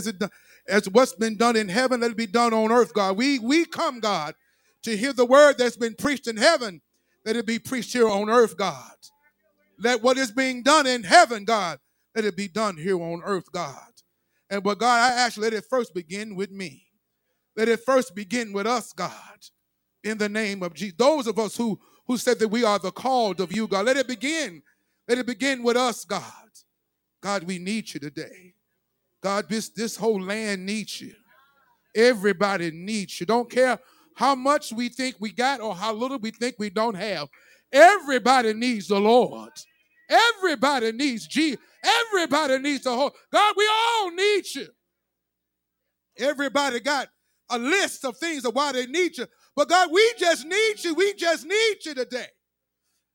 as it as what's been done in heaven, let it be done on earth, God. We we come, God, to hear the word that's been preached in heaven, let it be preached here on earth, God. Let what is being done in heaven, God, let it be done here on earth, God. And but God, I actually let it first begin with me. Let it first begin with us, God, in the name of Jesus. Those of us who who said that we are the called of you, God, let it begin. Let it begin with us, God. God, we need you today. God, this, this whole land needs you. Everybody needs you. Don't care how much we think we got or how little we think we don't have. Everybody needs the Lord. Everybody needs Jesus. Everybody needs the whole. God, we all need you. Everybody got a list of things of why they need you. But God, we just need you. We just need you today.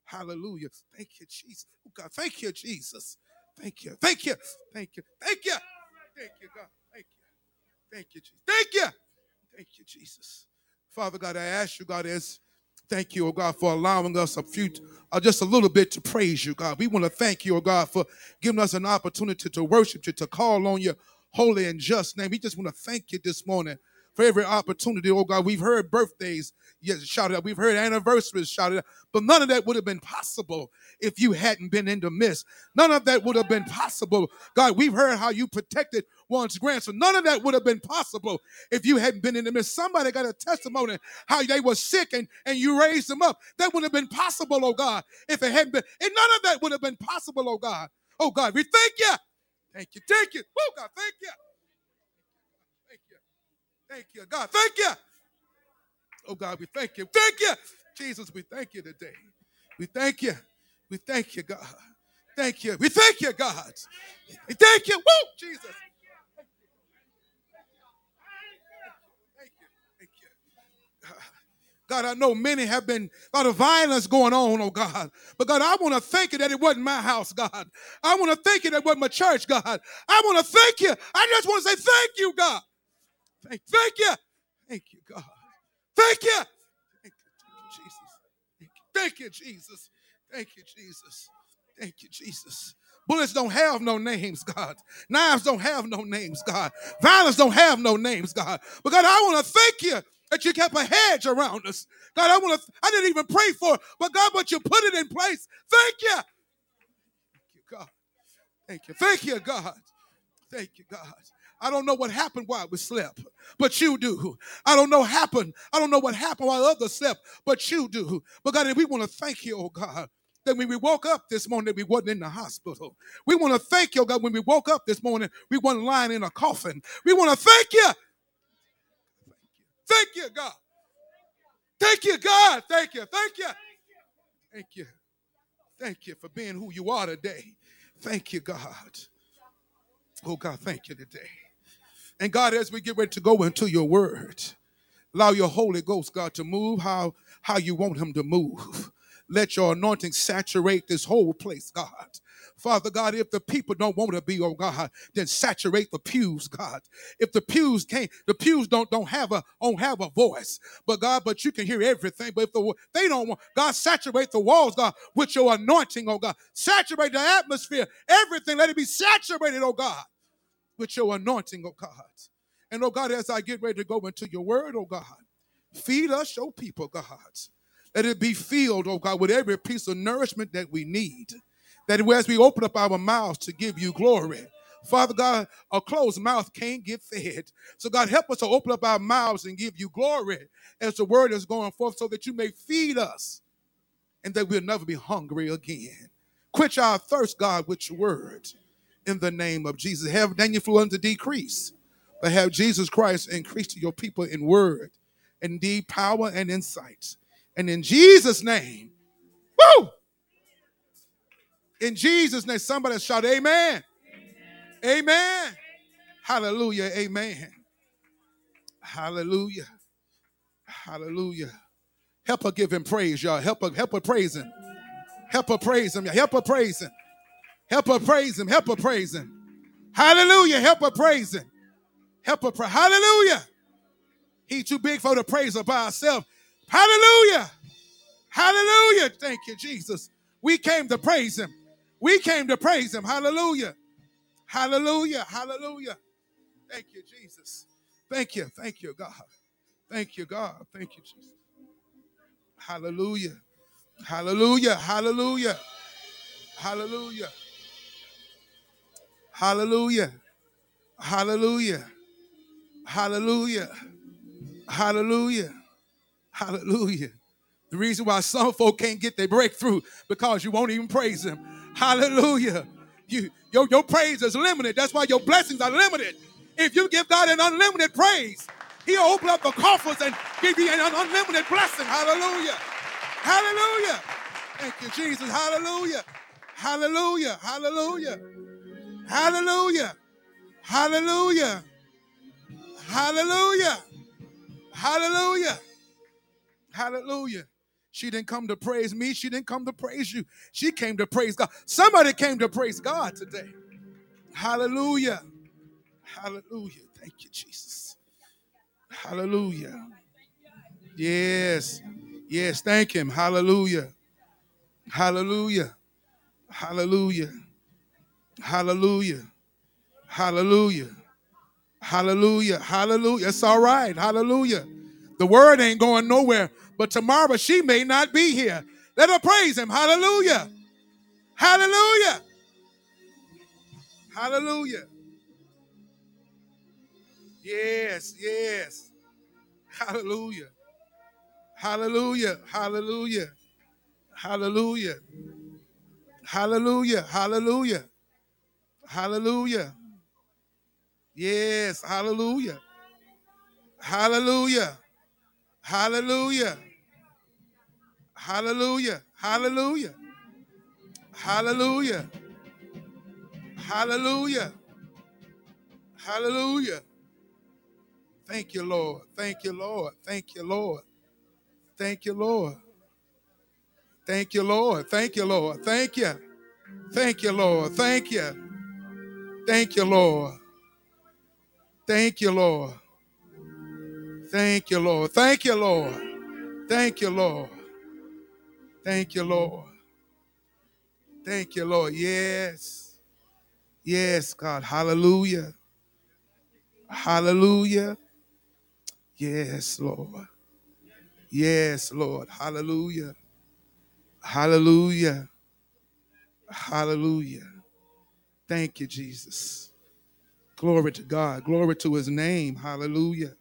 Hallelujah. Thank you, Jesus. Oh God, thank you, Jesus. Thank you. Thank you. Thank you. Thank you. Thank you, God. Thank you. Thank you, Jesus. Thank you. Thank you, Jesus. Father God, I ask you, God, as thank you, oh God, for allowing us a few, uh, just a little bit to praise you, God. We want to thank you, oh God, for giving us an opportunity to worship you, to call on your holy and just name. We just want to thank you this morning for every opportunity, oh God. We've heard birthdays yes, shouted out, we've heard anniversaries shouted out, but none of that would have been possible if you hadn't been in the midst. None of that would have been possible. God, we've heard how you protected one's grandson. None of that would have been possible if you hadn't been in the midst. Somebody got a testimony how they were sick and, and you raised them up. That would have been possible, oh God, if it hadn't been. And none of that would have been possible, oh God. Oh God, we thank you. Thank you. Thank you. Oh God, thank you. Thank you. Thank you, God. Thank you. Oh God, we thank you. Thank you. Jesus, we thank you today. We thank you. We thank you, God. Thank you. We thank you, God. We thank you. Woo, Jesus. Thank you. Thank you. God, I know many have been a lot of violence going on, oh God. But God, I want to thank you that it wasn't my house, God. I want to thank you that it wasn't my church, God. I want to thank you. I just want to say thank you, God. Thank, thank you. Thank you, God. Thank you. Thank you, Jesus. Thank you, Jesus. Thank you, Jesus. Thank you, Jesus. Bullets don't have no names, God. Knives don't have no names, God. Violence don't have no names, God. But God, I want to thank you that you kept a hedge around us. God, I want to, I didn't even pray for it, but God, but you put it in place. Thank you. Thank you, God. Thank you. Thank you, God. Thank you, God. I don't know what happened while we slept, but you do. I don't know happened. I don't know what happened while others slept, but you do. But God, we want to thank you, oh God. That when we woke up this morning, we wasn't in the hospital. We want to thank you, oh God. When we woke up this morning, we wasn't lying in a coffin. We want to thank you. Thank you, God. Thank you, God. Thank you. Thank you. Thank you. Thank you for being who you are today. Thank you, God. Oh, God, thank you today. And God, as we get ready to go into your word, allow your Holy Ghost, God, to move how, how you want him to move. Let your anointing saturate this whole place, God. Father God, if the people don't want to be, oh God, then saturate the pews, God. If the pews can't, the pews don't don't have a don't have a voice, but God, but you can hear everything. But if the, they don't want, God, saturate the walls, God, with your anointing, oh God. Saturate the atmosphere, everything. Let it be saturated, oh God, with your anointing, oh God. And oh God, as I get ready to go into your word, oh God, feed us, your people, God. Let it be filled, oh God, with every piece of nourishment that we need. That as we open up our mouths to give you glory, Father God, a closed mouth can't get fed. So, God, help us to open up our mouths and give you glory as the word is going forth so that you may feed us and that we'll never be hungry again. Quench our thirst, God, with your word in the name of Jesus. Have Daniel flew to decrease, but have Jesus Christ increase to your people in word, in deed, power, and insight. And in Jesus' name, woo! In Jesus' name, somebody shout, Amen. Amen. amen. Hallelujah. Amen. Hallelujah. Hallelujah. Help her give him praise, y'all. Help her, help her praise him. Help her praise him. Help her praise him. Help her praise him. Help her praise him. Hallelujah. Help her praise him. Help her praise. Hallelujah. He too big for the praise of by herself. Hallelujah. Hallelujah. Thank you, Jesus. We came to praise him. We came to praise him. Hallelujah. Hallelujah. Hallelujah. Thank you, Jesus. Thank you. Thank you, God. Thank you, God. Thank you, Jesus. Hallelujah. Hallelujah. Hallelujah. Hallelujah. Hallelujah. Hallelujah. Hallelujah. Hallelujah. Hallelujah. The reason why some folk can't get their breakthrough because you won't even praise them. Hallelujah. You, your, your praise is limited. That's why your blessings are limited. If you give God an unlimited praise, he'll open up the coffers and give you an unlimited blessing. Hallelujah. Hallelujah. Thank you, Jesus. Hallelujah. Hallelujah. Hallelujah. Hallelujah. Hallelujah. Hallelujah. Hallelujah. Hallelujah. She didn't come to praise me. She didn't come to praise you. She came to praise God. Somebody came to praise God today. Hallelujah. Hallelujah. Thank you, Jesus. Hallelujah. Yes. Yes. Thank Him. Hallelujah. Hallelujah. Hallelujah. Hallelujah. Hallelujah. Hallelujah. Hallelujah. It's all right. Hallelujah. The word ain't going nowhere, but tomorrow she may not be here. Let her praise him. Hallelujah. Hallelujah. Hallelujah. Yes, yes. Hallelujah. Hallelujah. Hallelujah. Hallelujah. Hallelujah. Hallelujah. Hallelujah. Yes, hallelujah. Hallelujah. Hallelujah. Hallelujah. Hallelujah. Hallelujah. Hallelujah. Hallelujah. Thank you, Lord. Thank you, Lord. Thank you, Lord. Thank you, Lord. Thank you, Lord. Thank you, Lord. Thank you. Thank you, Lord. Thank you. Thank you, Lord. Thank you, Lord. Thank you, Lord. Thank you, Lord. Thank you, Lord. Thank you, Lord. Thank you, Lord. Yes. Yes, God. Hallelujah. Hallelujah. Yes, Lord. Yes, Lord. Hallelujah. Hallelujah. Hallelujah. Thank you, Jesus. Glory to God. Glory to his name. Hallelujah.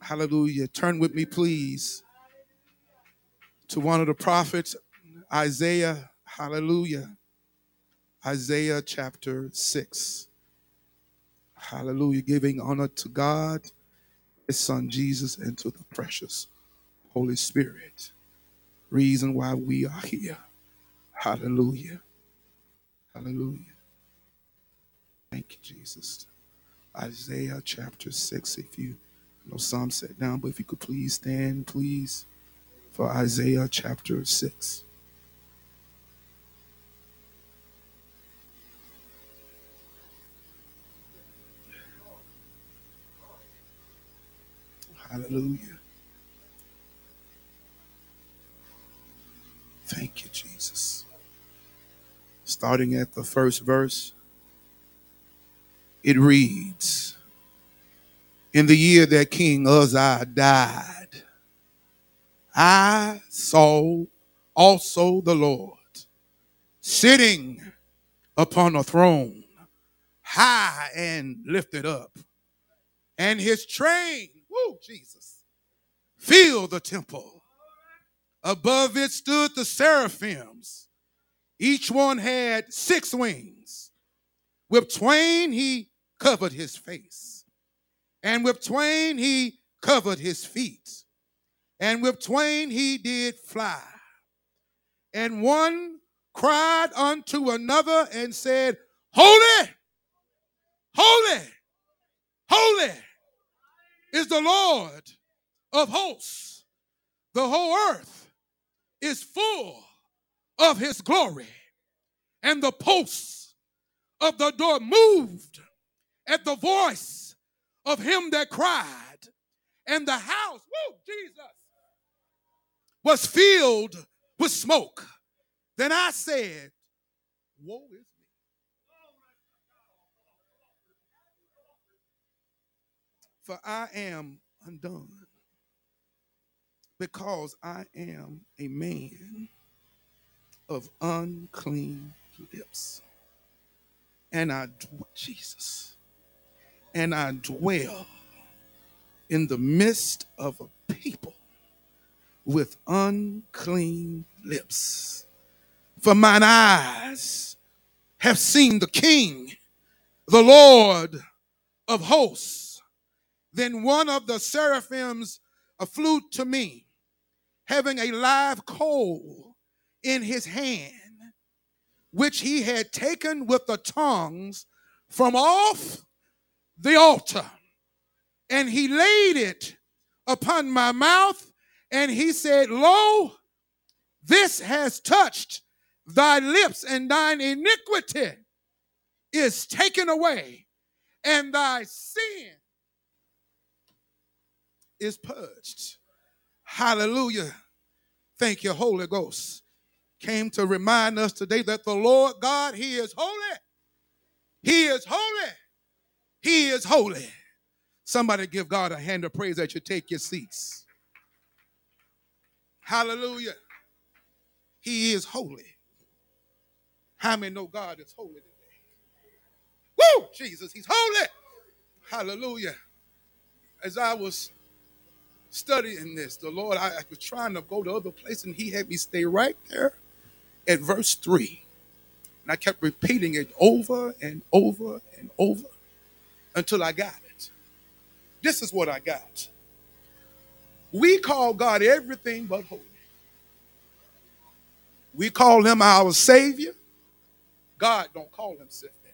Hallelujah. Turn with me, please, to one of the prophets, Isaiah. Hallelujah. Isaiah chapter 6. Hallelujah. Giving honor to God, his son Jesus, and to the precious Holy Spirit. Reason why we are here. Hallelujah. Hallelujah. Thank you, Jesus. Isaiah chapter 6. If you know some set down, but if you could please stand, please, for Isaiah chapter 6. Hallelujah. Thank you, Jesus. Starting at the first verse, it reads In the year that King Uzziah died, I saw also the Lord sitting upon a throne, high and lifted up, and his train, woo, Jesus, filled the temple. Above it stood the seraphims. Each one had six wings. With twain he covered his face, and with twain he covered his feet, and with twain he did fly. And one cried unto another and said, Holy, holy, holy is the Lord of hosts. The whole earth is full of his glory. And the posts of the door moved at the voice of him that cried. And the house, woo, Jesus, was filled with smoke. Then I said, Woe is me. For I am undone, because I am a man of unclean lips. And I, Jesus, and I dwell in the midst of a people with unclean lips. For mine eyes have seen the King, the Lord of hosts. Then one of the seraphims flew to me, having a live coal in his hand, which he had taken with the tongs from off the altar. And he laid it upon my mouth, and he said, Lo, this has touched thy lips, and thine iniquity is taken away, and thy sin is purged. Hallelujah. Thank you, Holy Ghost. Came to remind us today that the Lord God, He is holy. He is holy. He is holy. Somebody give God a hand of praise as you take your seats. Hallelujah. He is holy. How many know God is holy today? Woo! Jesus, He's holy. Hallelujah. As I was studying this, the Lord, I, I was trying to go to other place and He had me stay right there at verse 3. And I kept repeating it over and over and over until I got it. This is what I got. We call God everything but holy. We call him our savior. God don't call himself that.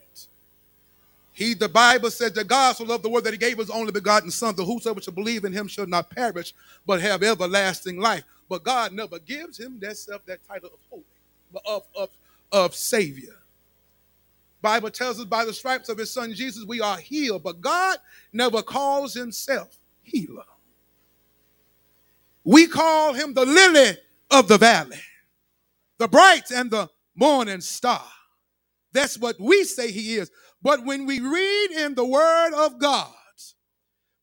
He, the Bible says that God so loved the world that he gave his only begotten son, that whosoever shall believe in him shall not perish, but have everlasting life. But God never gives him that self, that title of holy, of, of, of savior. Bible tells us by the stripes of his son Jesus we are healed, but God never calls himself healer. We call him the lily of the valley, the bright and the morning star. That's what we say he is. But when we read in the word of God,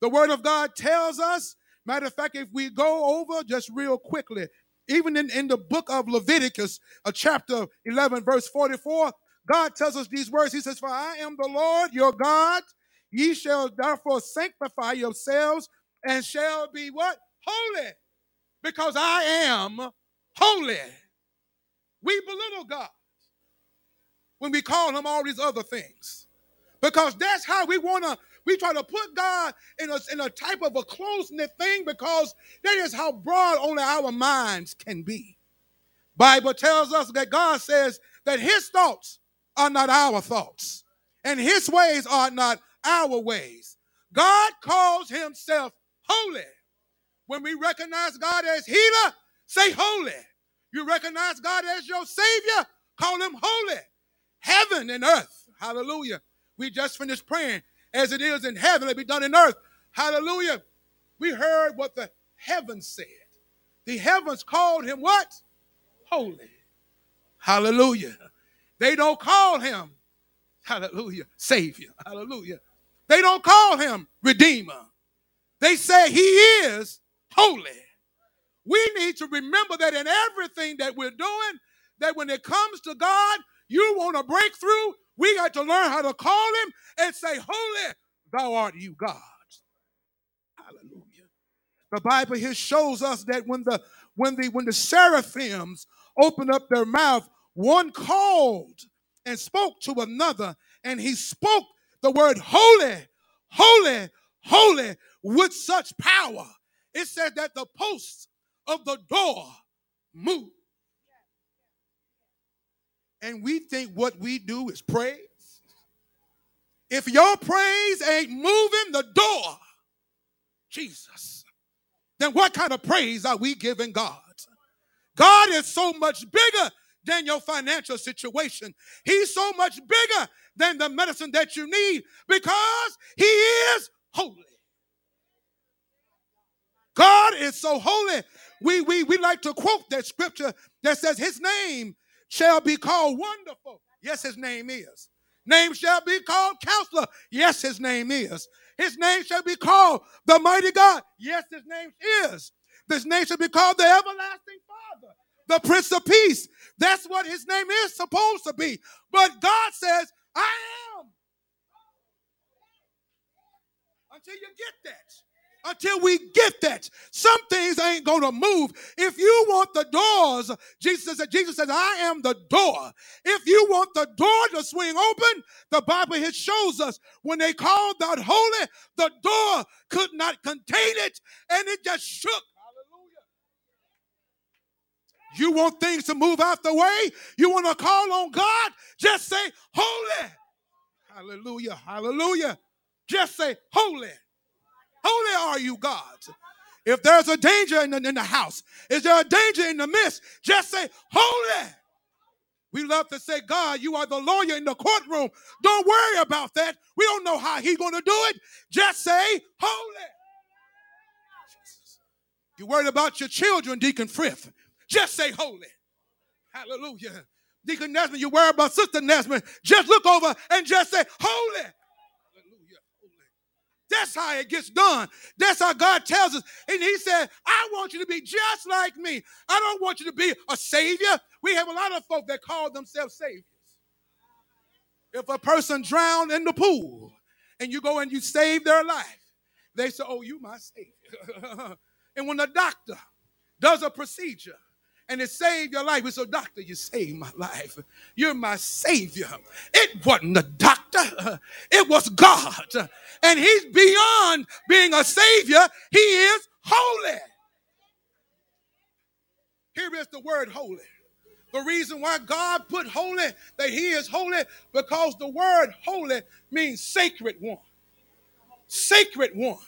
the word of God tells us, matter of fact, if we go over just real quickly, even in, in the book of Leviticus, a chapter 11, verse 44, God tells us these words. He says, For I am the Lord your God. Ye shall therefore sanctify yourselves and shall be what? Holy. Because I am holy. We belittle God when we call him all these other things. Because that's how we want to, we try to put God in a, in a type of a close-knit thing because that is how broad only our minds can be. Bible tells us that God says that his thoughts are not our thoughts, and his ways are not our ways. God calls himself holy. When we recognize God as healer, say holy. You recognize God as your savior, call him holy. Heaven and earth, hallelujah. We just finished praying, as it is in heaven, it be done in earth. Hallelujah. We heard what the heavens said. The heavens called him what? Holy. Hallelujah. They don't call him, hallelujah, Savior. Hallelujah. They don't call him Redeemer. They say he is holy. We need to remember that in everything that we're doing, that when it comes to God, you want a breakthrough, we got to learn how to call him and say, Holy, thou art you, God. Hallelujah. The Bible here shows us that when the when the when the seraphims opened up their mouth, one called and spoke to another, and he spoke the word holy, holy, holy with such power. It said that the posts of the door moved. And we think what we do is praise. If your praise ain't moving the door, Jesus, then what kind of praise are we giving God? God is so much bigger than your financial situation. He's so much bigger than the medicine that you need because He is holy. God is so holy. We, we, we like to quote that scripture that says, His name shall be called wonderful. Yes, His name is. name shall be called Counselor. Yes, his name is. His name shall be called the Mighty God. Yes, his name is. This name shall be called the Everlasting Father, the Prince of Peace. That's what his name is supposed to be. But God says, I am. Until you get that until we get that. Some things ain't gonna move. If you want the doors, Jesus said, Jesus says, I am the door. If you want the door to swing open, the Bible here shows us when they called that holy, the door could not contain it, and it just shook. You want things to move out the way? You want to call on God? Just say, Holy. Hallelujah. Hallelujah. Just say, Holy. Holy are you, God. If there's a danger in the, in the house, is there a danger in the midst? Just say, Holy. We love to say, God, you are the lawyer in the courtroom. Don't worry about that. We don't know how he's going to do it. Just say, Holy. You worried about your children, Deacon Frith. Just say, Holy. Hallelujah. Deacon Nesman, you worry about Sister Nesman. Just look over and just say, Holy. Hallelujah. That's how it gets done. That's how God tells us. And He said, I want you to be just like me. I don't want you to be a savior. We have a lot of folk that call themselves saviors. If a person drowned in the pool and you go and you save their life, they say, Oh, you my savior. and when the doctor does a procedure and it saved your life. It's a doctor, you saved my life. You're my savior. It wasn't the doctor, it was God. And he's beyond being a savior, he is holy. Here is the word holy. The reason why God put holy, that he is holy, because the word holy means sacred one. Sacred one.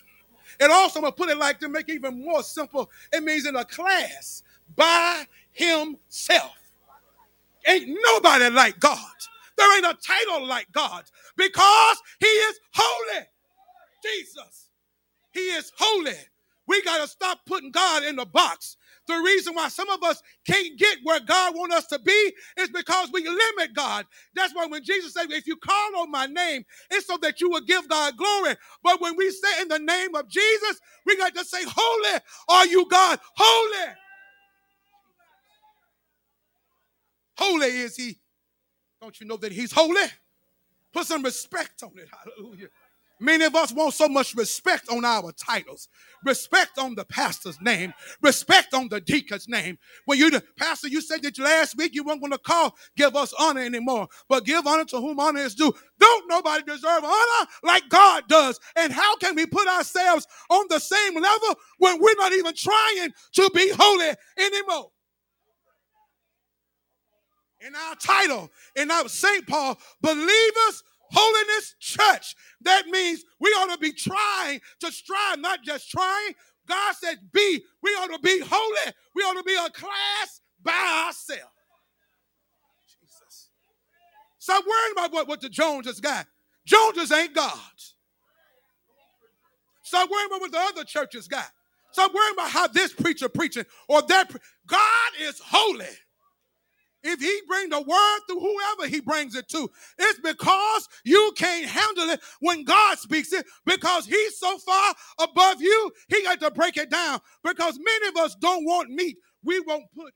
And also, I'm going to put it like to make it even more simple, it means in a class by himself. Ain't nobody like God. There ain't a title like God because he is holy. Jesus. He is holy. We got to stop putting God in the box. The reason why some of us can't get where God wants us to be is because we limit God. That's why when Jesus said, if you call on my name, it's so that you will give God glory. But when we say in the name of Jesus, we got to say, Holy are you, God. Holy. Holy is he. Don't you know that he's holy? Put some respect on it. Hallelujah. Many of us want so much respect on our titles, respect on the pastor's name, respect on the deacon's name. When you, the pastor, you said that last week you weren't going to call, give us honor anymore, but give honor to whom honor is due. Don't nobody deserve honor like God does. And how can we put ourselves on the same level when we're not even trying to be holy anymore? In our title, in our St. Paul, Believers Holiness Church. That means we ought to be trying to strive, not just trying. God said, be, we ought to be holy. We ought to be a class by ourselves. Jesus. Stop worrying about what, what the Joneses got. Joneses ain't God. Stop worrying about what the other churches got. Stop worrying about how this preacher preaching or that. Pre- God is holy if he bring the word to whoever he brings it to, it's because you can't handle it when God speaks it because he's so far above you, he got to break it down because many of us don't want meat. We want pudding.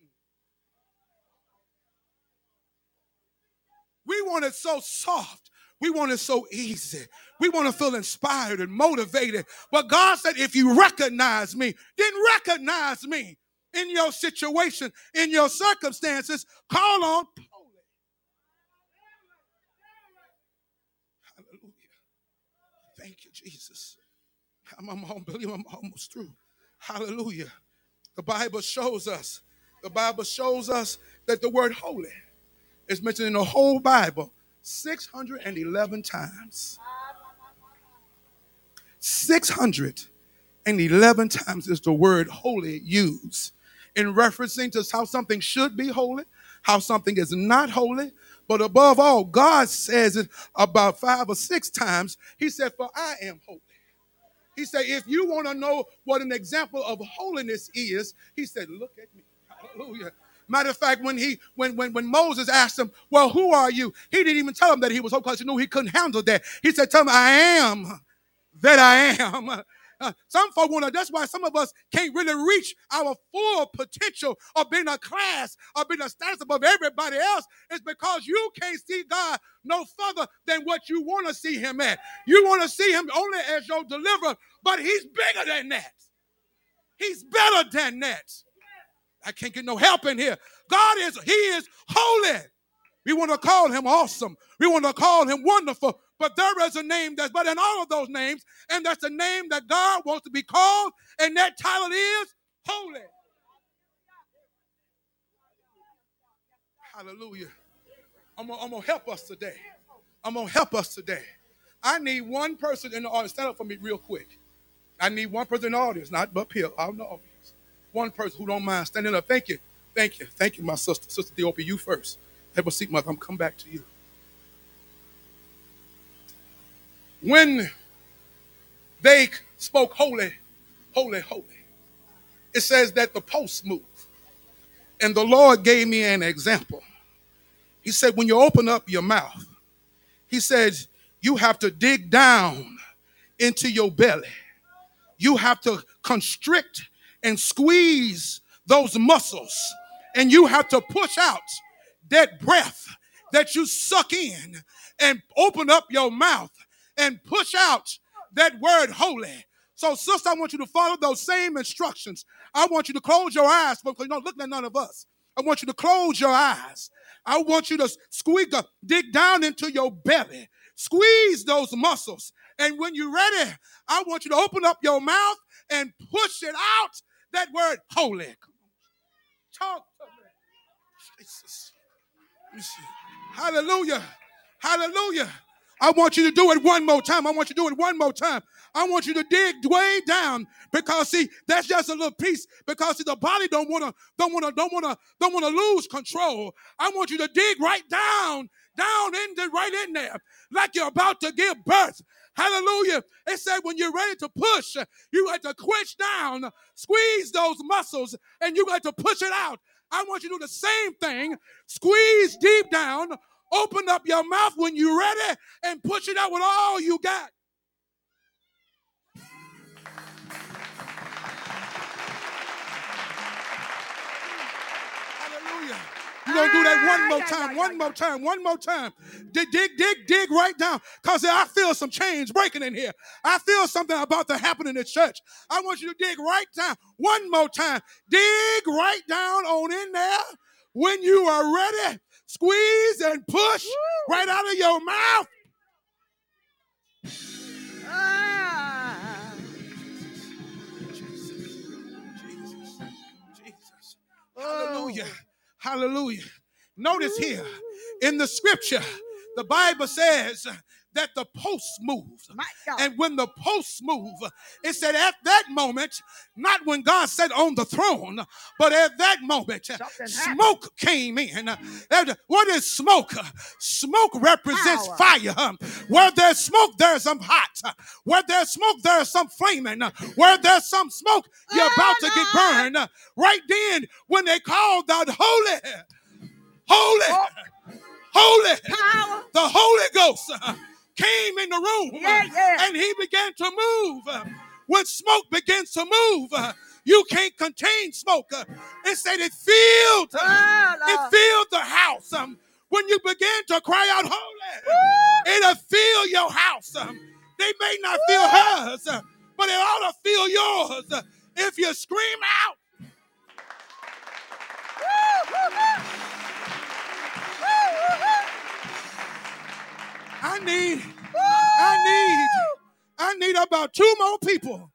We want it so soft. We want it so easy. We want to feel inspired and motivated. But God said, if you recognize me, then recognize me in your situation, in your circumstances, call on holy. Hallelujah. Thank you, Jesus. I'm, I'm, I'm almost through. Hallelujah. The Bible shows us, the Bible shows us that the word holy is mentioned in the whole Bible 611 times. 611 times is the word holy used in referencing to how something should be holy, how something is not holy. But above all, God says it about five or six times. He said, For I am holy. He said, If you want to know what an example of holiness is, he said, Look at me. Hallelujah. Matter of fact, when he when when when Moses asked him, "Well, who are you?" He didn't even tell him that he was holy because he knew he couldn't handle that. He said, "Tell him I am that I am." Uh, some folk want to, that's why some of us can't really reach our full potential of being a class, of being a status above everybody else. It's because you can't see God no further than what you want to see him at. You want to see him only as your deliverer, but he's bigger than that. He's better than that. I can't get no help in here. God is, He is holy. We want to call Him awesome. We want to call Him wonderful. But there is a name that's better than all of those names, and that's the name that God wants to be called, and that title is holy. Hallelujah. I'm gonna, help us today. I'm gonna help us today. I need one person in the audience. Stand up for me real quick. I need one person in the audience, not up here, out in the audience. One person who don't mind standing up. Thank you. Thank you. Thank you, my sister. Sister Theopia, you first. Have a seat, mother. I'm come back to you. When they spoke holy, holy, holy, it says that the posts moved. And the Lord gave me an example. He said, when you open up your mouth, he said, you have to dig down into your belly. You have to constrict and squeeze those muscles, and you have to push out that breath that you suck in and open up your mouth and push out that word holy. So, sister, I want you to follow those same instructions. I want you to close your eyes because you're not looking at none of us. I want you to close your eyes. I want you to squeeze, dig down into your belly, squeeze those muscles. And when you're ready, I want you to open up your mouth and push it out that word holy. Talk to me. Jesus. Hallelujah. Hallelujah. I want you to do it one more time. I want you to do it one more time. I want you to dig way down because see that's just a little piece because see the body don't want to don't want to don't want to don't want to lose control. I want you to dig right down down in the right in there like you're about to give birth. Hallelujah. It said when you're ready to push, you got to quench down, squeeze those muscles, and you got to push it out. I want you to do the same thing. Squeeze deep down, open up your mouth when you're ready, and push it out with all you got. Hallelujah. You're gonna do that ah, one more time, one more time, one more time. Dig, dig, dig, dig right down. Cause I feel some change breaking in here. I feel something about to happen in the church. I want you to dig right down. One more time. Dig right down on in there. When you are ready, squeeze and push Woo. right out of your mouth. Ah. Jesus. Jesus. Jesus. Hallelujah. Hallelujah. Notice here in the scripture, the Bible says that the posts moved. And when the posts move, it said at that moment, not when God sat on the throne, but at that moment, Something smoke happened. came in. What is smoke? Smoke represents Power. fire. Where there's smoke, there's some hot. Where there's smoke, there's some flaming. Where there's some smoke, you're oh, about to get burned. Right then, when they called out holy, holy, oh. holy, Power. the Holy Ghost came in the room yeah, yeah. and he began to move. When smoke begins to move, you can't contain smoke. It said it filled, oh, it filled the house. When you begin to cry out holy, it'll fill your house. They may not feel hers, but it ought to feel yours if you scream out. I need, I need, I need about two more people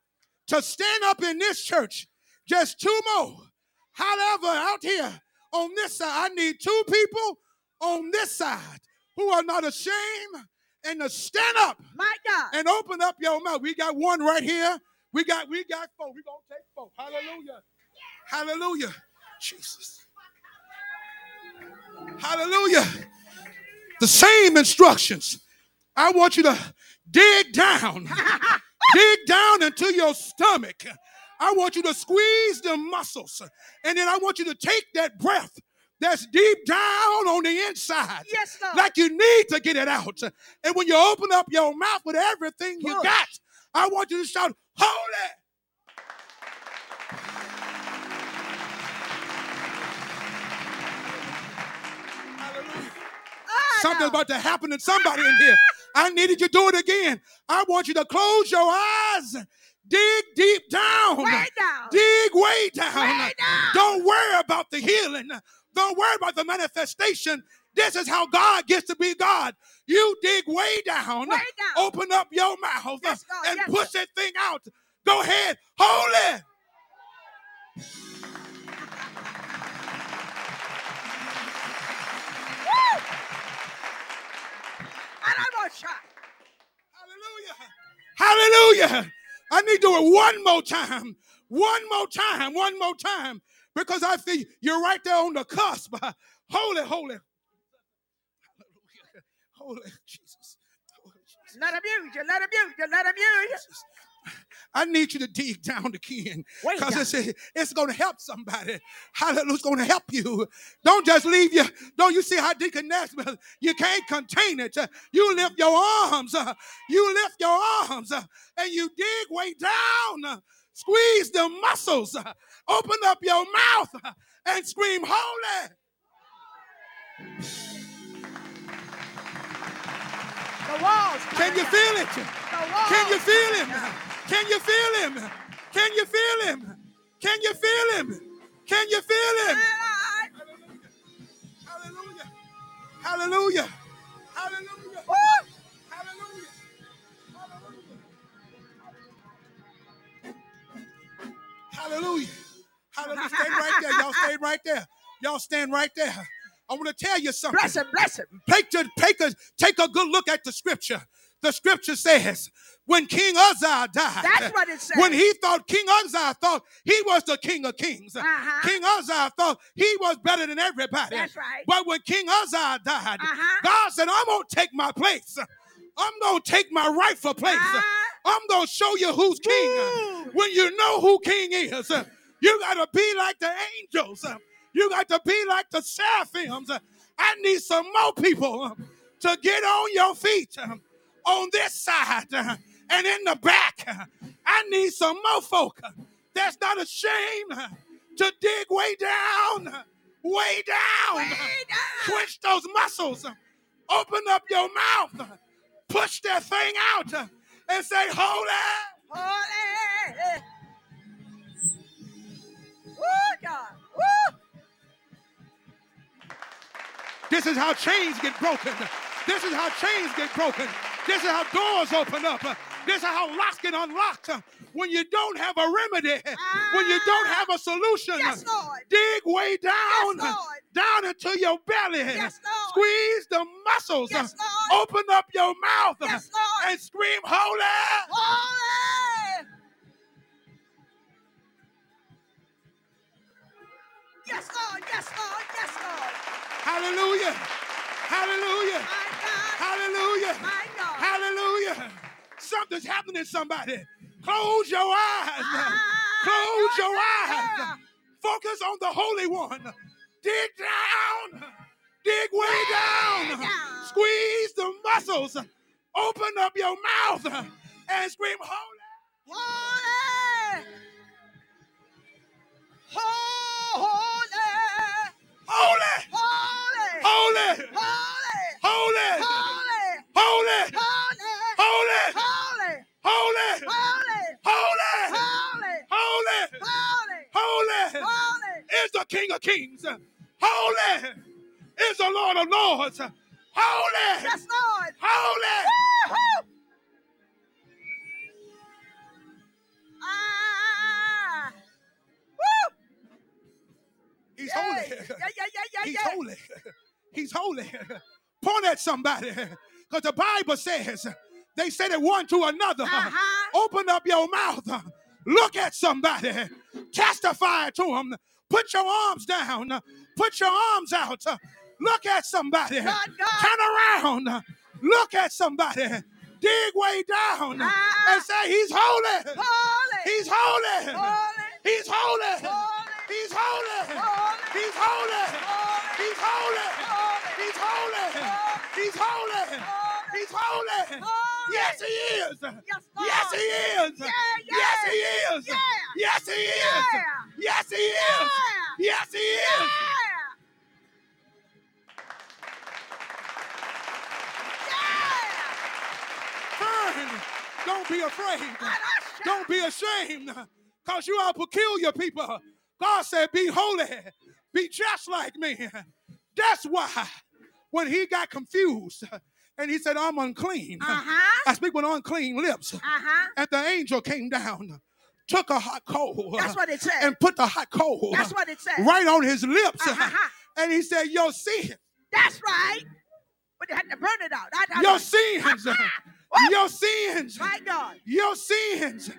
to stand up in this church. Just two more. However, out here on this side, I need two people on this side who are not ashamed and to stand up My God. and open up your mouth. We got one right here. We got we got four. We're gonna take four. Hallelujah. Hallelujah. Jesus. Hallelujah the same instructions. I want you to dig down, dig down into your stomach. I want you to squeeze the muscles, and then I want you to take that breath that's deep down on the inside. Yes, Lord. Like you need to get it out. And when you open up your mouth with everything you got, I want you to shout, Holy! Something's about to happen to somebody in here. I needed you to do it again. I want you to close your eyes, dig deep down, Way down. dig way down. Way down. Don't worry about the healing. Don't worry about the manifestation. This is how God gets to be God. You dig way down, Way down. open up your mouth, Yes, and Yes, push that thing out. Go ahead, holy. Woo! Hallelujah. Hallelujah. I need to do it one more time. One more time. One more time. Because I feel you're right there on the cusp. Holy, holy. Hallelujah. Holy Jesus. Holy Jesus. Let him use you. Let him use you. Let him use you. I need you to dig down again because it's, it's going to help somebody. Hallelujah. It's going to help you. Don't just leave you. Don't you see how Deacon you can't contain it. You lift your arms. uh, You lift your arms uh, and you dig way down. Squeeze the muscles. uh, Open up your mouth and scream, Holy. The walls. Can you feel it? Can you feel him? Can you feel him? Can you feel him? Can you feel him? Can you feel him? Hallelujah. Hallelujah. Hallelujah. Hallelujah. Hallelujah. Hallelujah. Stay right there. Y'all stay right there. Y'all stand right there. I want to tell you something. Bless him. Bless him. Take, a, take, a, take a good look at the scripture. The scripture says, when King Uzziah died, That's what it says. when he thought King Uzziah thought he was the King of Kings, Uh-huh. King Uzziah thought he was better than everybody. That's right. But when King Uzziah died, Uh-huh. God said, "I'm gonna take my place. I'm gonna take my rightful place. Uh-huh. I'm gonna show you who's king. Woo. When you know who king is, you gotta be like the angels. You got to be like the seraphims. I need some more people to get on your feet on this side uh, and in the back. I need some more folk that's not ashamed to dig way down, way down. Way down. Twitch those muscles. Open up your mouth. Push that thing out and say, Holy. Holy. Woo, God. Woo. This is how chains get broken. This is how chains get broken. This is how doors open up. This is how locks get unlocked. When you don't have a remedy, when you don't have a solution, Yes, dig way down, Yes, down into your belly. Yes, Lord. Squeeze the muscles. Yes, Lord. Open up your mouth and scream, Holy. Holy. Yes, Lord. Yes, Lord. Yes, Lord. Hallelujah. Hallelujah. My God. Hallelujah. My God. Hallelujah. Something's happening to somebody. Close your eyes. Ah, Close your eyes. Focus on the Holy One. Dig down. Dig way down. Squeeze the muscles. Open up your mouth and scream, Holy. Holy. Holy. Holy. Holy. Holy. Holy. Holy. Holy. Holy. Holy. Is the King of Kings. Holy is the Lord of Lords. Holy. Yes, Lord. Holy. Woo-hoo. Ah. Woo. He's holy. Yeah, yeah, yeah, yeah, He's yeah. holy. He's holy. Point at somebody. Because the Bible says they said it one to another. Uh-huh. Open up your mouth. Look at somebody. Testify to them. Put your arms down. Put your arms out. Look at somebody. God, God. Turn around. Look at somebody. Dig way down Ah. and say, He's holy. Holy. He's holy. Holy. He's holy. Holy. He's holy. He's holy. He's holy. He's holy. He's holy. He's holy. Yes, he is. Yes, he is. Yeah, Yes, he is. Yeah. Yes, he is. Yes, he is. Yeah. Yes, he is. Yeah. Yeah. Don't be afraid. Don't be ashamed. Because you are peculiar people. God said, Be holy. Be just like me. That's why when he got confused and he said, I'm unclean. Uh-huh. I speak with unclean lips. Uh-huh. And the angel came down, took a hot coal, That's what it said. and put the hot coal That's what it said. right on his lips. Uh-huh. And he said, Your sin, That's right. But you had to burn it out. I, I, your sins, your sins, My God. your sins,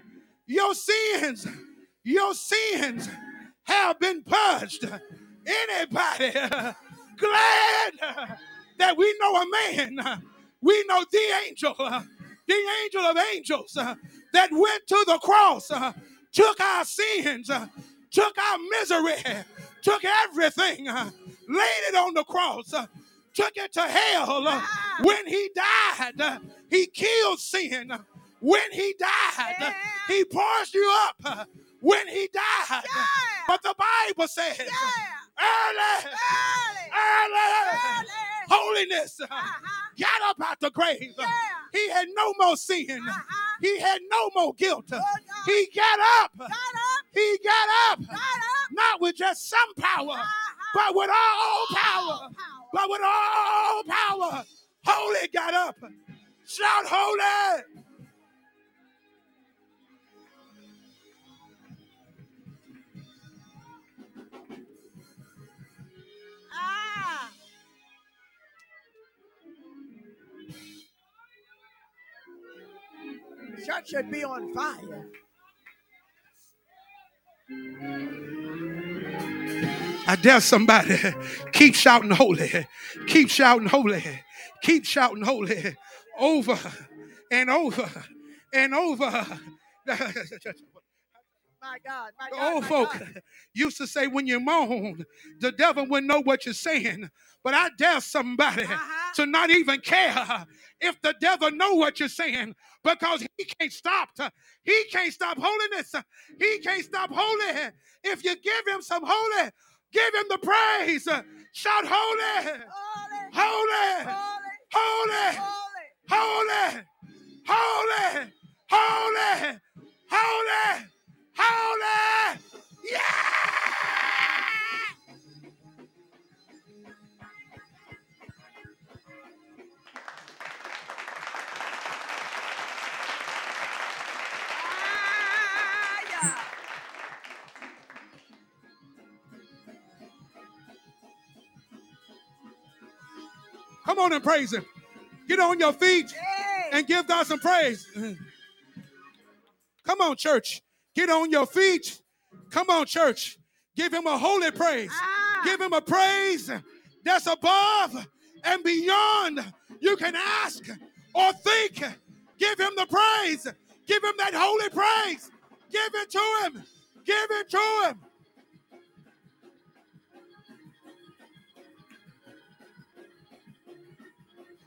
your sins, your sins have been purged. Anybody glad that we know a man, we know the angel, the angel of angels uh, that went to the cross, uh, took our sins, uh, took our misery, took everything, laid it on the cross, took it to hell. When he died, he killed sin. When he died, Yeah. he pours you up. When he died, Yeah. but the Bible says, Yeah. Early, Early. holiness Uh-huh. got up out the grave. He had no more sin. Uh-huh. He had no more guilt. God. He got up. Got up. He got up. Got up. Not with just some power, Uh-huh. but with. All power. But with all power. Holy got up. Shout holy. Church should be on fire. I dare somebody keep shouting holy, keep shouting holy, keep shouting holy over and over and over. My God. My The old my folk God. used to say, when you moan, the devil wouldn't know what you're saying. But I dare somebody Uh-huh. To not even care if the devil know what you're saying because he can't stop. He can't stop holiness. He can't stop holy. If you give him some holy, give him the praise. Shout holy, Holy. holy, Holy. holy, Holy. holy, holy, holy. Yeah! Come on and praise him. Get on your feet and give God some praise. Come on, church. Get on your feet. Come on, church. Give him a holy praise. Ah. Give him a praise that's above and beyond you can ask or think. Give him the praise. Give him that holy praise. Give it to him. Give it to him.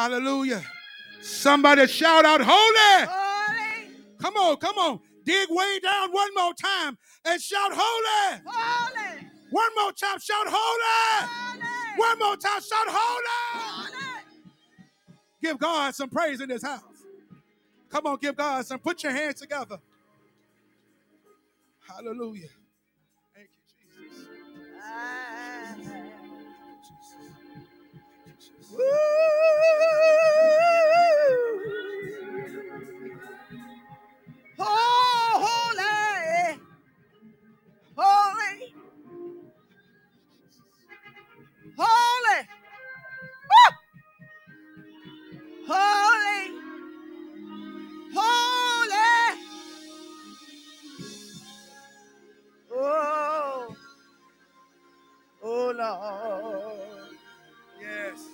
Hallelujah. Somebody shout out holy. Holy. Come on, come on. Dig way down one more time and shout holy. Holy. One more time, shout holy. Holy. One more time, shout holy. Holy. Give God some praise in this house. Come on, give God some. Put your hands together. Hallelujah. Thank you, Jesus. Ah. Oh, Yes.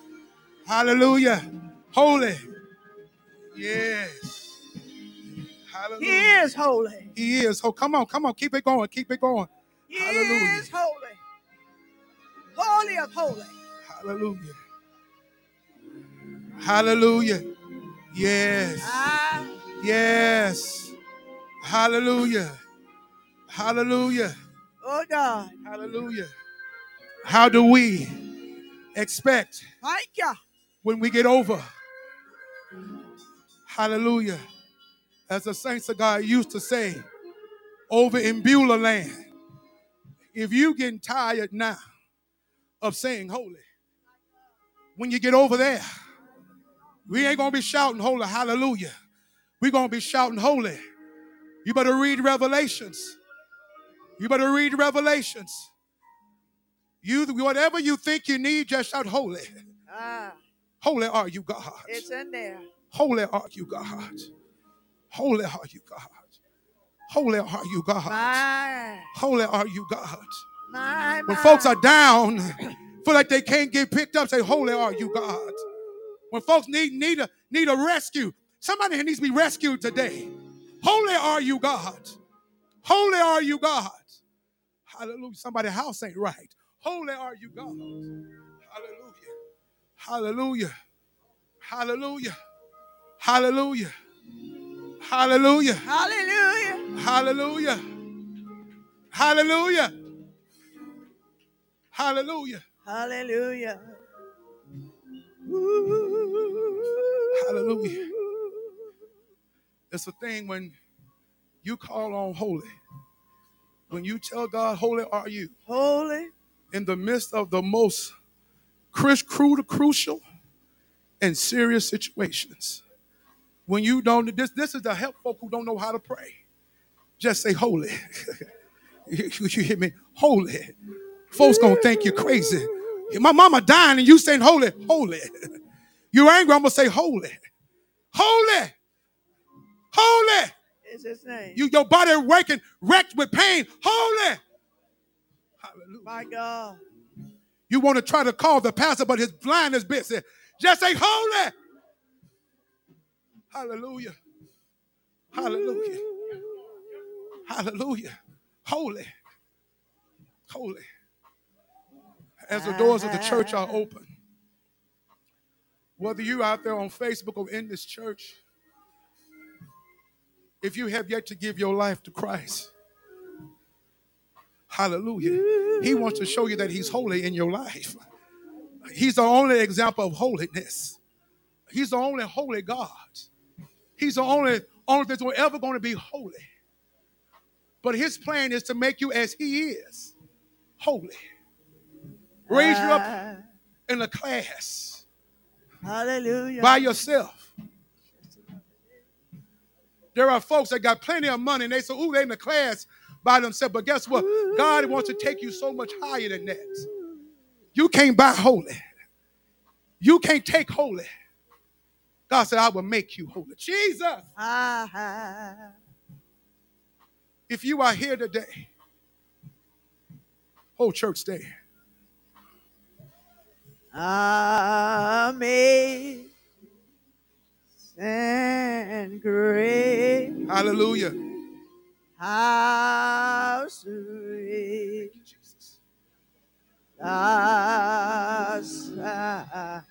Hallelujah. Holy. Yes. Hallelujah. He is holy. He is. Oh, come on, come on. Keep it going. Keep it going. He Hallelujah. is holy. Holy of holy. Hallelujah. Hallelujah. Yes. Ah, Yes. Hallelujah. Hallelujah. oh God. Hallelujah. How do we expect when we get over? Hallelujah. As the saints of God used to say over in Beulah land, if you getting tired now of saying holy, when you get over there, we ain't gonna be shouting holy, hallelujah. We're gonna be shouting holy. You better read Revelations. You better read Revelations. You whatever you think you need, just shout holy. Ah, Holy are you, God. it's in there. Holy are you, God. Holy are you, God. Holy are you, God. My, Holy are you, God. my, When my. folks are down, feel like they can't get picked up, say, Holy are you, God. When folks need need a need a rescue, somebody needs to be rescued today. Holy are you, God. Holy are you, God. Hallelujah. Somebody's house ain't right. Holy are you, God. Hallelujah. Hallelujah. Hallelujah. Hallelujah. Hallelujah. Hallelujah. Hallelujah. Hallelujah. Hallelujah. Hallelujah. It's a thing when you call on holy. When you tell God, Holy are you, Holy. In the midst of the most cru- cru- crucial and serious situations. When you don't, this, this is to help folk who don't know how to pray. Just say holy. you, you hear me? Holy. Folks gonna think you're crazy. My mama dying and you saying holy, holy. You're angry, I'm gonna say holy. Holy. Holy. Is his name. You your body waking, wrecked with pain. Holy. Hallelujah. my God. You want to try to call the pastor, but his blind is busy. Just say holy. Hallelujah. Hallelujah. Hallelujah. Holy. Holy. As the doors of the church are uh-huh. open, whether you out there on Facebook or in this church, if you have yet to give your life to Christ, hallelujah. He wants to show you that He's holy in your life. He's the only example of holiness. He's the only holy God. He's the only only that's ever going to be holy. But his plan is to make you as he is, holy. Raise you up in a class Hallelujah. by yourself. There are folks that got plenty of money and they say, ooh, they in the class by themselves. But guess what? God wants to take you so much higher than that. You can't buy holy. You can't take holy. God said, I will make you holy. Jesus, ah. if you are here today, whole church stay. Amazing grace, Hallelujah. How sweet the sound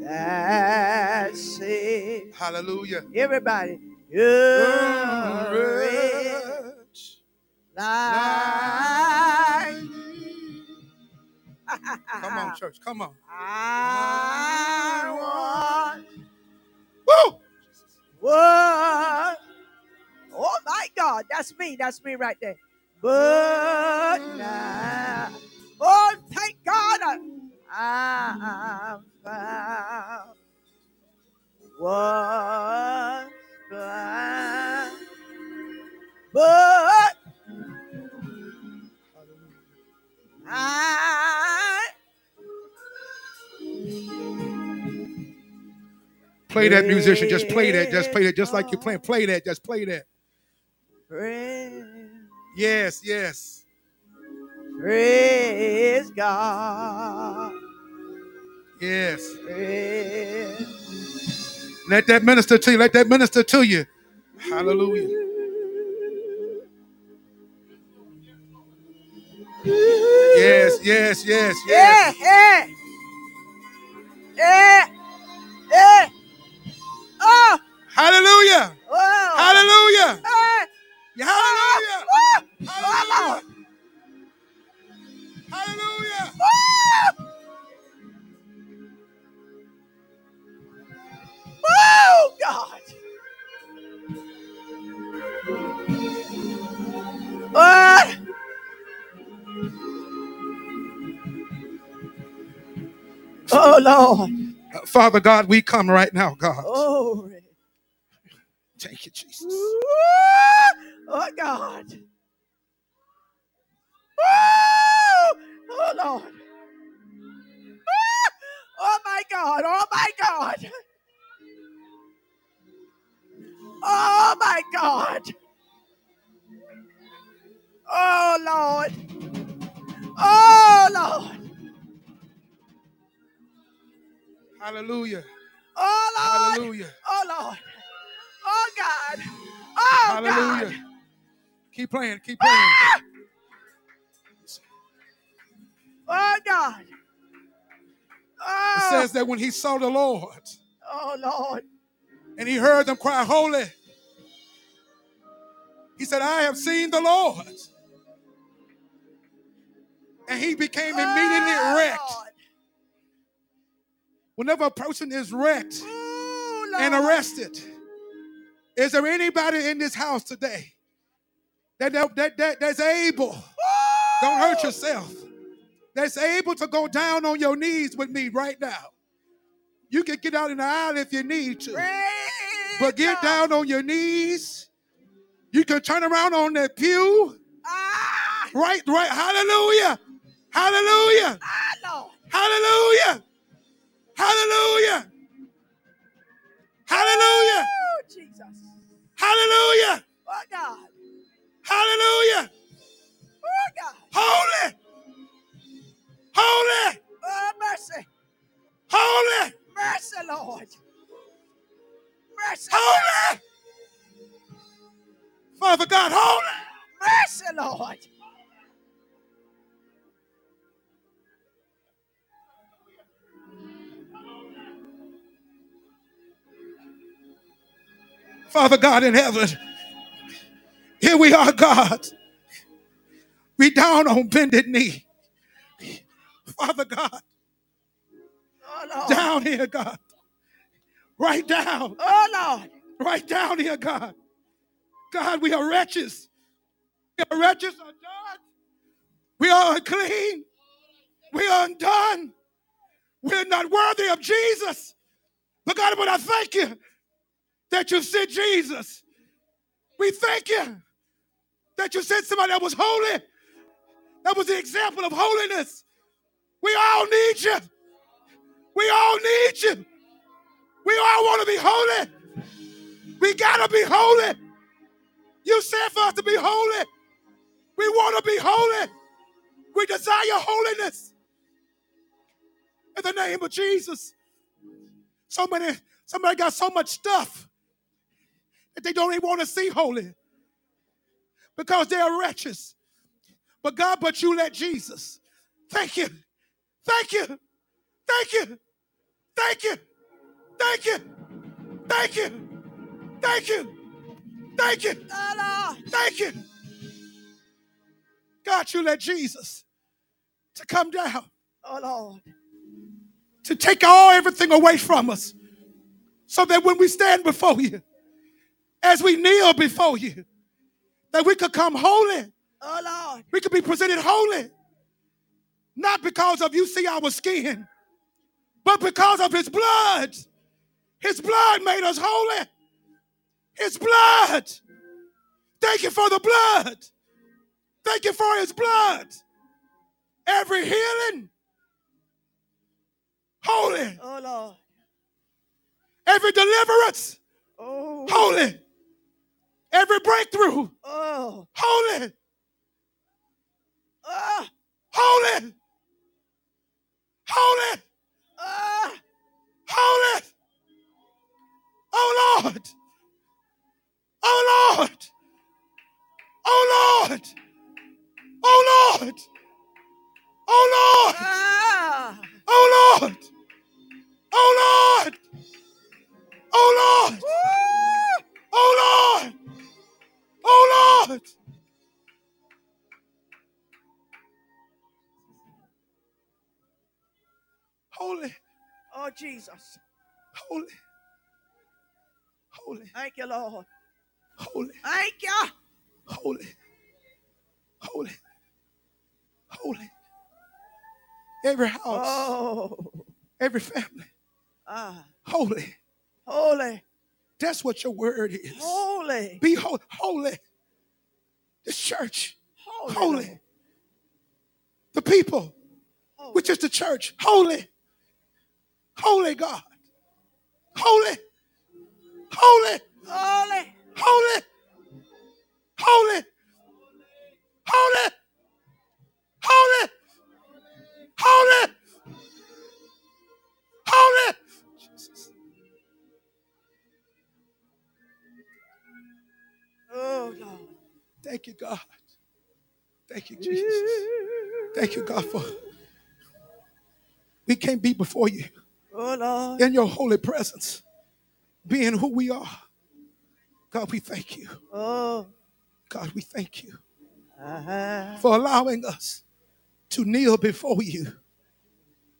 that saved. Hallelujah. Everybody, you're Rich. like Come on, church. Come on. I want Woo! What? God, that's me. That's me right there. But now, oh, thank God. I, I found was blind, but I Play that musician. Just play that. Just play that. Just like you're playing. Play that. Just play that. Praise, Yes, yes. praise God. Yes. Praise. Let that minister to you. Let that minister to you. Hallelujah. Yes, yes, yes, Yeah, yes. yeah. Yeah. Yeah. Oh. Hallelujah. Oh. Hallelujah. Hey. Hallelujah. Ah, oh. Oh, Lord. Hallelujah. Oh. Oh, God. What? Oh, Lord. Uh, Father God, we come right now, God. Oh, Thank you, Jesus. Oh God. Oh, oh Lord. Ah! Oh my God. Oh my God. Oh my God. Oh Lord. Oh Lord. Hallelujah. Oh Lord. Hallelujah. Oh Lord. Oh God. Oh Hallelujah. God. Keep playing. Keep playing. Oh God. It Oh, says that when he saw the Lord oh Lord. and he heard them cry, Holy, he said, I have seen the Lord. And he became oh, immediately Oh, wrecked. Lord. Whenever a person is wrecked Ooh, and arrested, is there anybody in this house today that, that, that, that- that's able, don't hurt yourself, that's able to go down on your knees with me right now? You can get out in the aisle if you need to. Praise But get God. down on your knees. You can turn around on that pew. Ah, Right, right. Hallelujah. Hallelujah. ah, Father God in heaven, here we are, God. We down on bended knee. Father God, Oh, Lord. down here, God. Right down. Oh, Lord. Right down here, God. God, we are wretches. We are wretches undone. We are unclean. We are undone. We're not worthy of Jesus. But God, but I thank you that you sent Jesus. We thank you that you sent somebody that was holy. That was the example of holiness. We all need you. We all need you. We all want to be holy. We got to be holy. You said for us to be holy. We want to be holy. We desire holiness. In the name of Jesus. So many, somebody got so much stuff that they don't even want to see holy because they are wretches. But God, but you let Jesus. Thank you. Thank you. Thank you. Thank you. Thank you. Thank you. Thank you. Thank you. Thank you. God, you let Jesus to come down, Oh, Lord. to take all everything away from us, so that when we stand before you, as we kneel before you, that we could come holy. Oh, Lord. We could be presented holy. Not because of you see our skin, but because of his blood. His blood made us holy. His blood. Thank you for the blood. Thank you for his blood. Every healing, holy. Oh, Lord. Every deliverance, Oh. holy. Every breakthrough, Oh. holy, Ah. holy, holy, Ah. holy. Oh Lord. Oh Lord. Oh Lord. Oh Lord. Oh Lord. Ah. Oh Lord. Oh Lord. Oh Lord. Woo. Oh Lord. Oh Lord. Holy, Oh, Jesus. holy, holy, Thank you, Lord. holy, Thank you. holy, holy, holy. Every house, Oh. every family, Ah. holy. Holy. That's what your word is. Holy. Be holy. Holy. The church, Holy. holy. The people, Holy. which is the church, holy. Holy God. Holy. Holy. Holy. Holy. Holy. Holy. Holy. Holy. Holy. Oh, Lord. Thank you, God. Thank you, Jesus. Thank you, God, for we can't be before you Oh, Lord. in your holy presence, being who we are. God, we thank you. Oh. God, we thank you Ah. for allowing us to kneel before you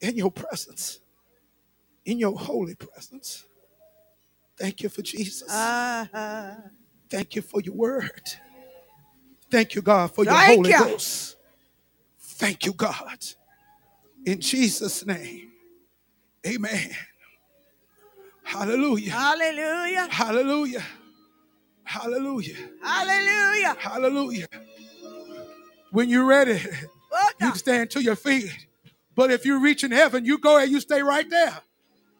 in your presence, in your holy presence. Thank you for Jesus. Ah. Thank you for your word. Thank you, God, for your Thank Holy you. Ghost. Thank you, God. In Jesus' name, amen. Hallelujah. Hallelujah. Hallelujah. Hallelujah. Hallelujah. Hallelujah. When you're ready, you stand to your feet. But if you reach in heaven, you go and you stay right there.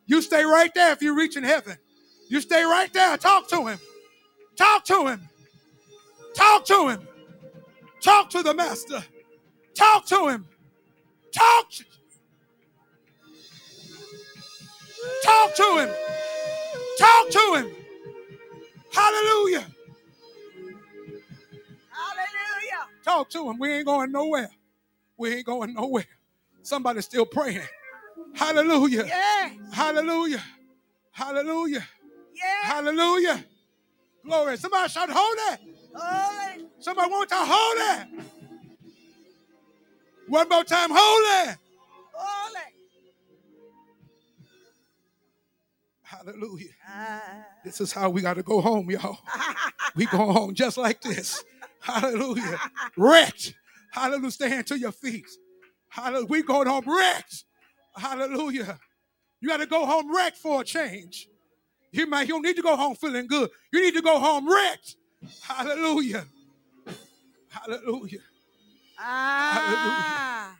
You stay right there if you reach in heaven. You stay right there. Talk to him. Talk to him. Talk to him. Talk to the master. Talk to him. Talk. Talk to him. Talk to him. Hallelujah. Hallelujah. Talk to him. We ain't going nowhere. We ain't going nowhere. Somebody's still praying. Hallelujah. Yeah. Hallelujah. Hallelujah. Yeah. Hallelujah. Glory. Somebody shout holy. Holy. Somebody want to holy. One more time, holy. Holy. Hallelujah. Ah. This is how we got to go home, y'all. We go home just like this. Hallelujah. Wrecked. Hallelujah. Stand to your feet. Hallelujah. We going home wrecked. Hallelujah. You got to go home wrecked for a change. You might you don't need to go home feeling good. You need to go home wrecked. Hallelujah. Hallelujah. Ah.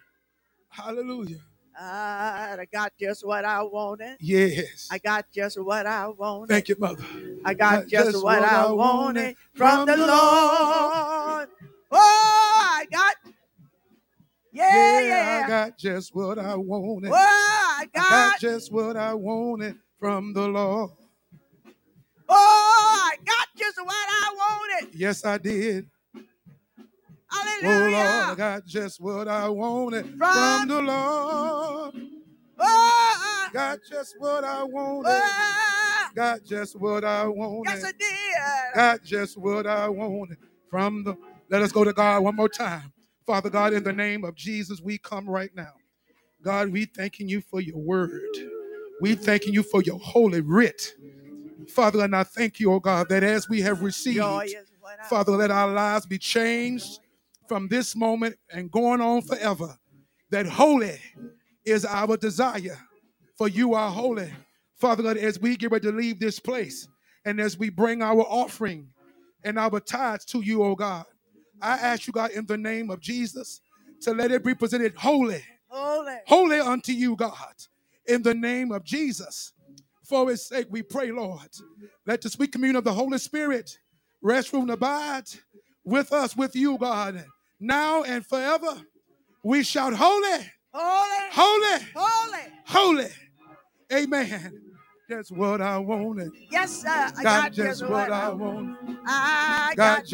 Hallelujah. Ah, I got just what I wanted. Yes. I got just what I wanted. Thank you, mother. I got Got just, what, I wanted from the Lord. Oh, I got. Yeah, yeah. I got just what I wanted. oh, I I got. got just what I wanted from the Lord. Oh, I got just what I wanted. Yes, I did. Oh Hallelujah. Lord, I got just what I wanted from, From- the Lord. Oh, uh, Got just what I wanted. oh, Got just what I wanted. yes, I did. Got just what I wanted from the. Let us go to God one more time. Father God, in the name of Jesus, we come right now. God, we thanking you for your word. We thanking you for your holy writ. Father, and I thank you, oh God, that as we have received, Joy is what I Father, let our lives be changed from this moment and going on forever. that holy is our desire, for you are holy. Father God, as we get ready to leave this place and as we bring our offering and our tithes to you, oh God, I ask you, God, in the name of Jesus, to let it be presented holy, Holy. holy unto you, God, in the name of Jesus. For his sake, we pray, Lord. Let the sweet communion of the Holy Spirit rest, rule, and abide with us, with you, God, now and forever. We shout, Holy, Holy. holy, Holy. holy. Amen. That's what I wanted. Yes, sir. I Got got just what what I I wanted. I Got got just